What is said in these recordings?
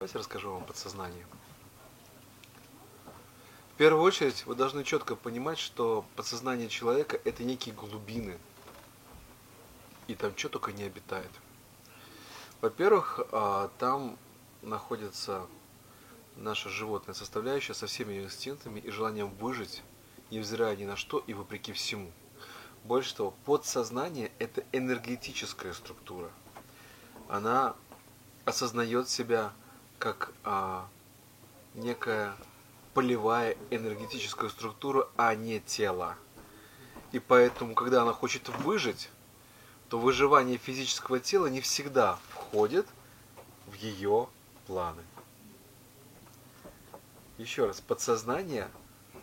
Давайте расскажу вам о подсознании. В первую очередь вы должны четко понимать, что подсознание человека это некие глубины. И там что только не обитает. Во-первых, а, там находится наша животная составляющая со всеми ее инстинктами и желанием выжить, невзирая ни на что и вопреки всему. Больше того, подсознание – это энергетическая структура. Она осознает себя как а, некая полевая энергетическая структура, а не тело. И поэтому, когда она хочет выжить, то выживание физического тела не всегда входит в ее планы. Еще раз, подсознание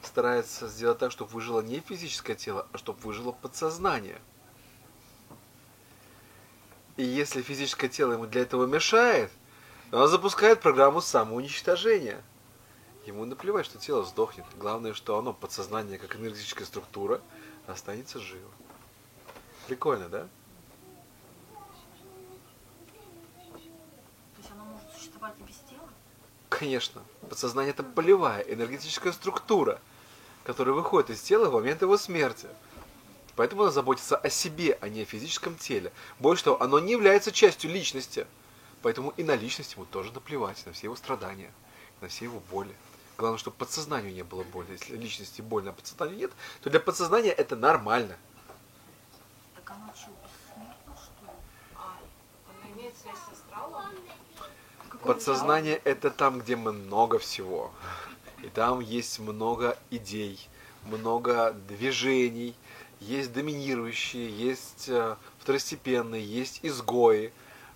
старается сделать так, чтобы выжило не физическое тело, а чтобы выжило подсознание. И если физическое тело ему для этого мешает, оно запускает программу самоуничтожения. Ему наплевать, что тело сдохнет. Главное, что оно, подсознание, как энергетическая структура, останется живо. Прикольно, да? То есть оно может существовать и без тела? Конечно. Подсознание это полевая энергетическая структура, которая выходит из тела в момент его смерти. Поэтому оно заботится о себе, а не о физическом теле. Больше того, оно не является частью личности. Поэтому и на личность ему тоже наплевать, на все его страдания, на все его боли. Главное, чтобы подсознанию не было боли. Если личности больно, а подсознанию нет, то для подсознания это нормально. Так оно что, бессмертно, что ли? А, она имеет связь с астралом? Подсознание это там, где много всего. И там есть много идей, много движений, есть доминирующие, есть э, второстепенные, есть изгои,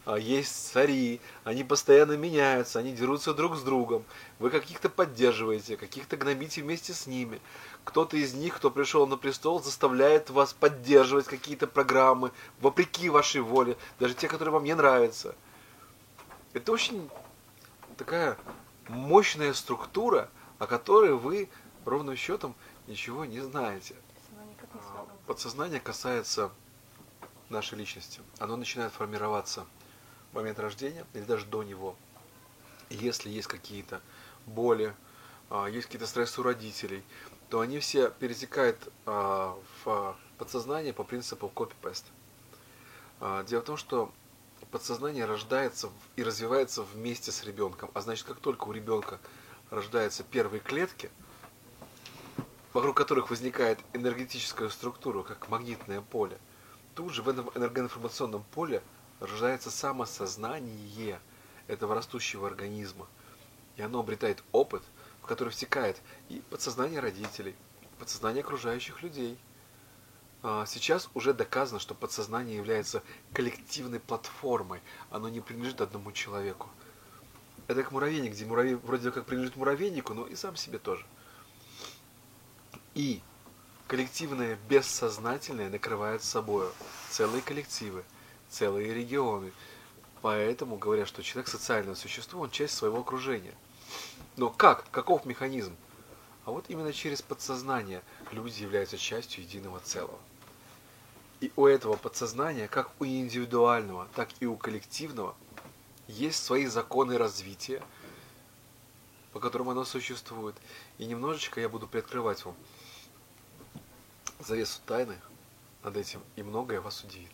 есть цари, они постоянно меняются, они дерутся друг с другом. Вы каких-то поддерживаете, каких-то гнобите вместе с ними. Кто-то из них, кто пришел на престол, заставляет вас поддерживать какие-то программы, вопреки вашей воле, даже те, которые вам не нравятся. Это очень такая мощная структура, о которой вы ровным счетом ничего не знаете. Не А. Подсознание касается нашей личности. Оно начинает формироваться момент рождения или даже до него. Если есть какие-то боли, а, есть какие-то стрессы у родителей, то они все перетекают а, в подсознание по принципу copy-paste. А, Дело в том, что подсознание рождается и развивается вместе с ребенком. А значит, как только у ребенка рождаются первые клетки, вокруг которых возникает энергетическая структура, как магнитное поле, тут же в этом энергоинформационном поле рождается самосознание этого растущего организма. И оно обретает опыт, в который втекает и подсознание родителей, подсознание окружающих людей. А, Сейчас уже доказано, что подсознание является коллективной платформой, оно не принадлежит одному человеку. Это как муравейник, где муравей вроде как принадлежит муравейнику, но и сам себе тоже. И коллективное бессознательное накрывает собой целые коллективы, целые регионы. Поэтому говорят, что человек социальное существо, он часть своего окружения. Но как? Каков механизм? А вот именно через подсознание люди являются частью единого целого. И у этого подсознания, как у индивидуального, так и у коллективного, есть свои законы развития, по которым оно существует. И немножечко я буду приоткрывать вам завесу тайны над этим, и многое вас удивит.